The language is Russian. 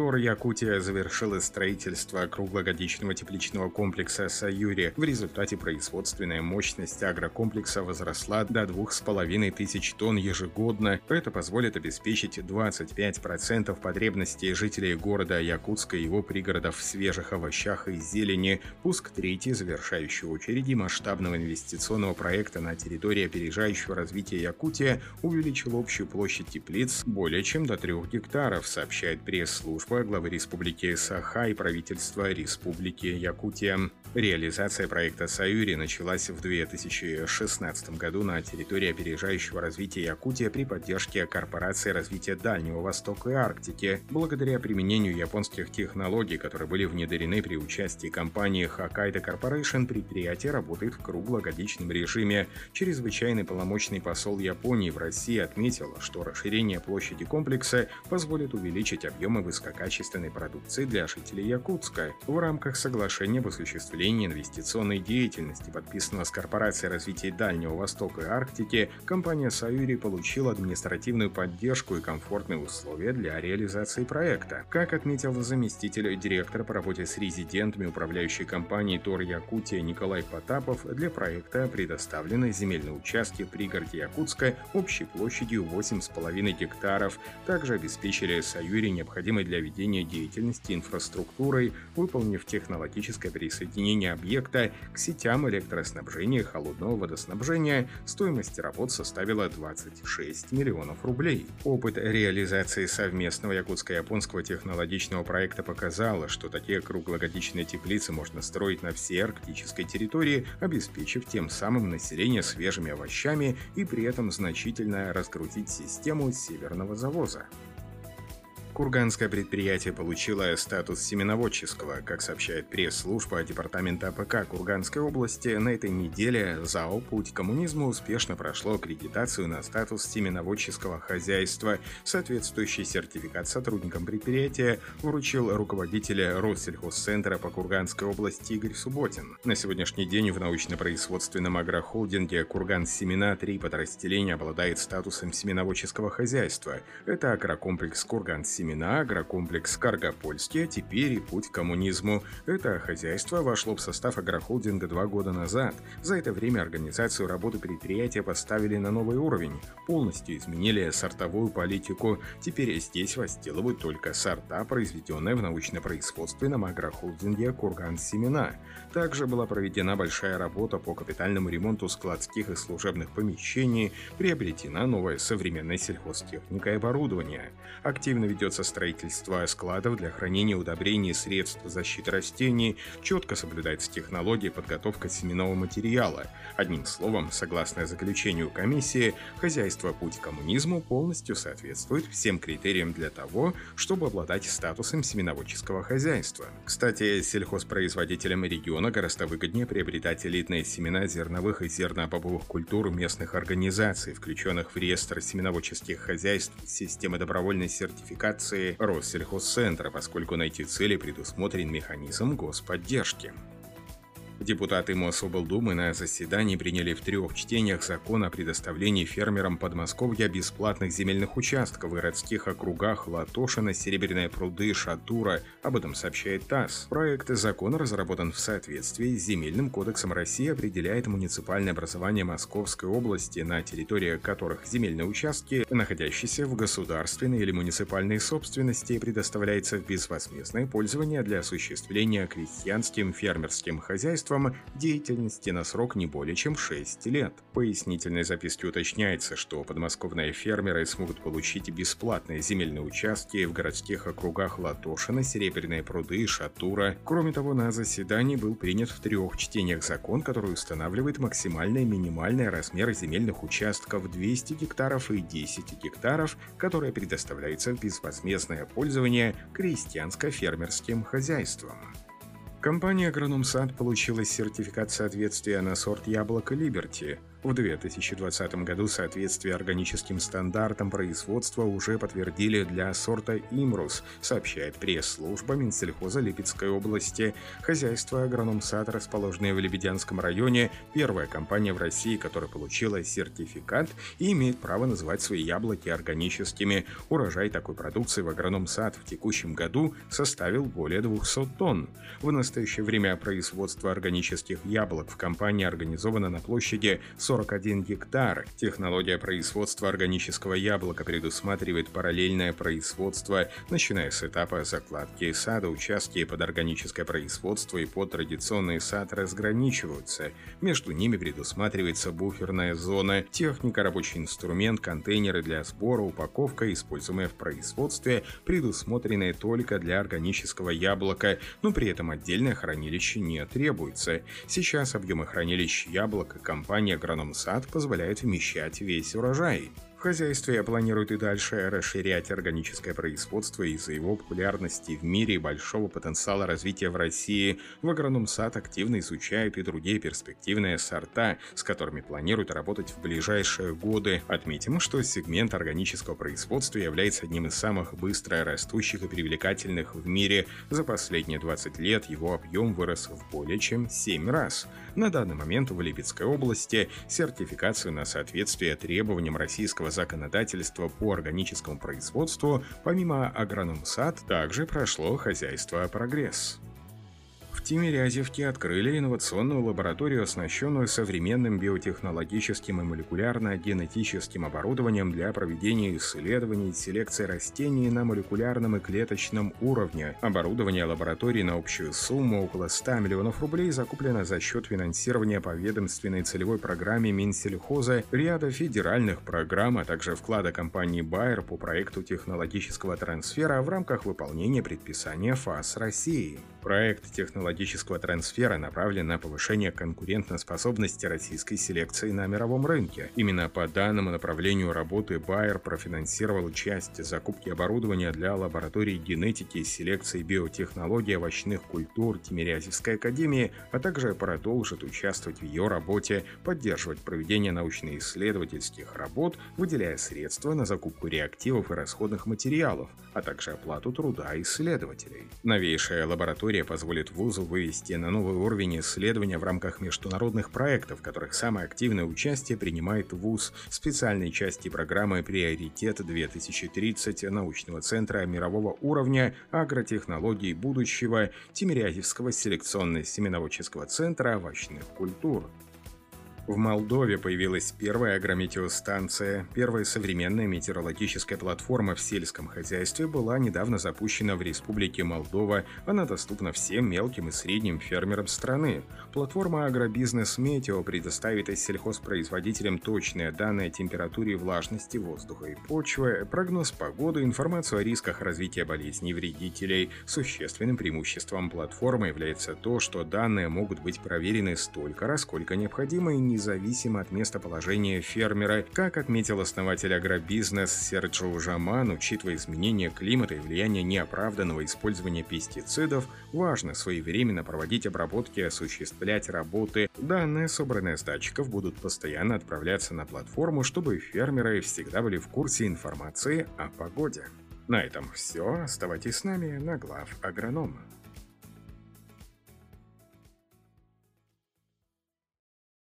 Тур Якутия завершила строительство круглогодичного тепличного комплекса «Саюри». В результате производственная мощность агрокомплекса возросла до 2500 тонн ежегодно. Это позволит обеспечить 25% потребностей жителей города Якутска и его пригородов в свежих овощах и зелени. Пуск третьей завершающей очереди масштабного инвестиционного проекта на территории опережающего развития Якутия увеличил общую площадь теплиц более чем до 3 гектаров, сообщает пресс-служба правительства главы Республики Саха и правительства Республики Якутия. Реализация проекта «Саюри» началась в 2016 году на территории опережающего развития Якутия при поддержке Корпорации развития Дальнего Востока и Арктики. Благодаря применению японских технологий, которые были внедрены при участии компании Hokkaido Corporation, предприятие работает в круглогодичном режиме. Чрезвычайный полномочный посол Японии в России отметил, что расширение площади комплекса позволит увеличить объемы высококачественных качественной продукции для жителей Якутска в рамках соглашения об осуществлении инвестиционной деятельности, подписанного с Корпорацией развития Дальнего Востока и Арктики, компания «Саюри» получила административную поддержку и комфортные условия для реализации проекта. Как отметил заместитель директора по работе с резидентами управляющей компании «Тор Якутия» Николай Потапов, для проекта предоставлены земельные участки в пригороде Якутска общей площадью 8,5 гектаров. Также обеспечили «Саюри» необходимой для ведения деятельности инфраструктурой, выполнив технологическое присоединение объекта к сетям электроснабжения холодного водоснабжения, стоимость работ составила 26 миллионов рублей. Опыт реализации совместного якутско-японского технологичного проекта показал, что такие круглогодичные теплицы можно строить на всей арктической территории, обеспечив тем самым население свежими овощами и при этом значительно раскрутить систему северного завоза. Курганское предприятие получило статус семеноводческого. Как сообщает пресс-служба Департамента АПК Курганской области, на этой неделе ЗАО «Путь к коммунизму» успешно прошло аккредитацию на статус семеноводческого хозяйства. Соответствующий сертификат сотрудникам предприятия вручил руководитель Россельхозцентра по Курганской области Игорь Субботин. На сегодняшний день в научно-производственном агрохолдинге «Курган Семена» три подразделения обладает статусом семеноводческого хозяйства. Это агрокомплекс «Курган Семена», семена, агрокомплекс Каргопольский, а теперь и путь к коммунизму. Это хозяйство вошло в состав агрохолдинга два года назад. За это время организацию работы предприятия поставили на новый уровень, полностью изменили сортовую политику. Теперь здесь возделывают только сорта, произведенные в научно-производственном агрохолдинге Курган Семена. Также была проведена большая работа по капитальному ремонту складских и служебных помещений, приобретена новая современная сельхозтехника и оборудование. Активно ведет ведется строительство складов для хранения удобрений и средств защиты растений, четко соблюдается технология подготовка семенного материала. Одним словом, согласно заключению комиссии, хозяйство «Путь к коммунизму» полностью соответствует всем критериям для того, чтобы обладать статусом семеноводческого хозяйства. Кстати, сельхозпроизводителям региона гораздо выгоднее приобретать элитные семена зерновых и зернобобовых культур местных организаций, включенных в реестр семеноводческих хозяйств системы добровольной сертификации операции Россельхозцентра, поскольку на эти цели предусмотрен механизм господдержки. Депутаты Мособлдумы на заседании приняли в трех чтениях закон о предоставлении фермерам Подмосковья бесплатных земельных участков в городских округах Латошина, Серебряные пруды, Шатура. Об этом сообщает ТАСС. Проект закона разработан в соответствии с Земельным кодексом России определяет муниципальное образование Московской области, на территории которых земельные участки, находящиеся в государственной или муниципальной собственности, предоставляются в безвозмездное пользование для осуществления крестьянским фермерским хозяйством посредством деятельности на срок не более чем 6 лет. В пояснительной записке уточняется, что подмосковные фермеры смогут получить бесплатные земельные участки в городских округах Латошина, Серебряные пруды и Шатура. Кроме того, на заседании был принят в трех чтениях закон, который устанавливает максимальные и минимальные размеры земельных участков 200 гектаров и 10 гектаров, которые предоставляются в безвозмездное пользование крестьянско-фермерским хозяйствам. Компания «Агрономсад» получила сертификат соответствия на сорт яблока «Либерти». В 2020 году соответствие органическим стандартам производства уже подтвердили для сорта «Имрус», сообщает пресс-служба Минсельхоза Липецкой области. Хозяйство «Агрономсад», расположенное в Лебедянском районе, первая компания в России, которая получила сертификат и имеет право называть свои яблоки органическими. Урожай такой продукции в «Агрономсад» в текущем году составил более 200 тонн. В настоящее время производство органических яблок в компании организовано на площади 41 гектар. Технология производства органического яблока предусматривает параллельное производство, начиная с этапа закладки сада, участки под органическое производство и под традиционный сад разграничиваются. Между ними предусматривается буферная зона, техника, рабочий инструмент, контейнеры для сбора, упаковка, используемая в производстве, предусмотренные только для органического яблока, но при этом отдельное хранилище не требуется. Сейчас объемы хранилищ яблок компания «Агроном Сад позволяет вмещать весь урожай. В хозяйстве планируют и дальше расширять органическое производство из-за его популярности в мире и большого потенциала развития в России. В Агрономсад активно изучают и другие перспективные сорта, с которыми планируют работать в ближайшие годы. Отметим, что сегмент органического производства является одним из самых быстро растущих и привлекательных в мире. За последние 20 лет его объем вырос в более чем 7 раз. На данный момент в Липецкой области сертификацию на соответствие требованиям российского законодательства по органическому производству, помимо агрономсад, также прошло хозяйство «Прогресс». В Тимирязевке открыли инновационную лабораторию, оснащенную современным биотехнологическим и молекулярно-генетическим оборудованием для проведения исследований и селекции растений на молекулярном и клеточном уровне. Оборудование лаборатории на общую сумму около 100 миллионов рублей закуплено за счет финансирования по ведомственной целевой программе Минсельхоза, ряда федеральных программ, а также вклада компании Bayer по проекту технологического трансфера в рамках выполнения предписания ФАС России. Проект технологического трансфера направлен на повышение конкурентоспособности российской селекции на мировом рынке. Именно по данному направлению работы Bayer профинансировал часть закупки оборудования для лаборатории генетики и селекции биотехнологий овощных культур Тимирязевской академии, а также продолжит участвовать в ее работе, поддерживать проведение научно-исследовательских работ, выделяя средства на закупку реактивов и расходных материалов, а также оплату труда исследователей. Новейшая лаборатория позволит вузу вывести на новый уровень исследования в рамках международных проектов, в которых самое активное участие принимает вуз специальной части программы «Приоритет-2030» научного центра мирового уровня агротехнологий будущего Тимирязевского селекционно-семеноводческого центра овощных культур. В Молдове появилась первая агрометеостанция. Первая современная метеорологическая платформа в сельском хозяйстве была недавно запущена в Республике Молдова. Она доступна всем мелким и средним фермерам страны. Платформа «Агробизнес Метео» предоставит сельхозпроизводителям точные данные о температуре и влажности воздуха и почвы, прогноз погоды, информацию о рисках развития болезней вредителей. Существенным преимуществом платформы является то, что данные могут быть проверены столько раз, сколько необходимо и независимо от местоположения фермера. Как отметил основатель агробизнес Серджио Жаман, учитывая изменения климата и влияние неоправданного использования пестицидов, важно своевременно проводить обработки и осуществлять работы. Данные, собранные с датчиков, будут постоянно отправляться на платформу, чтобы фермеры всегда были в курсе информации о погоде. На этом все. Оставайтесь с нами на глав агронома.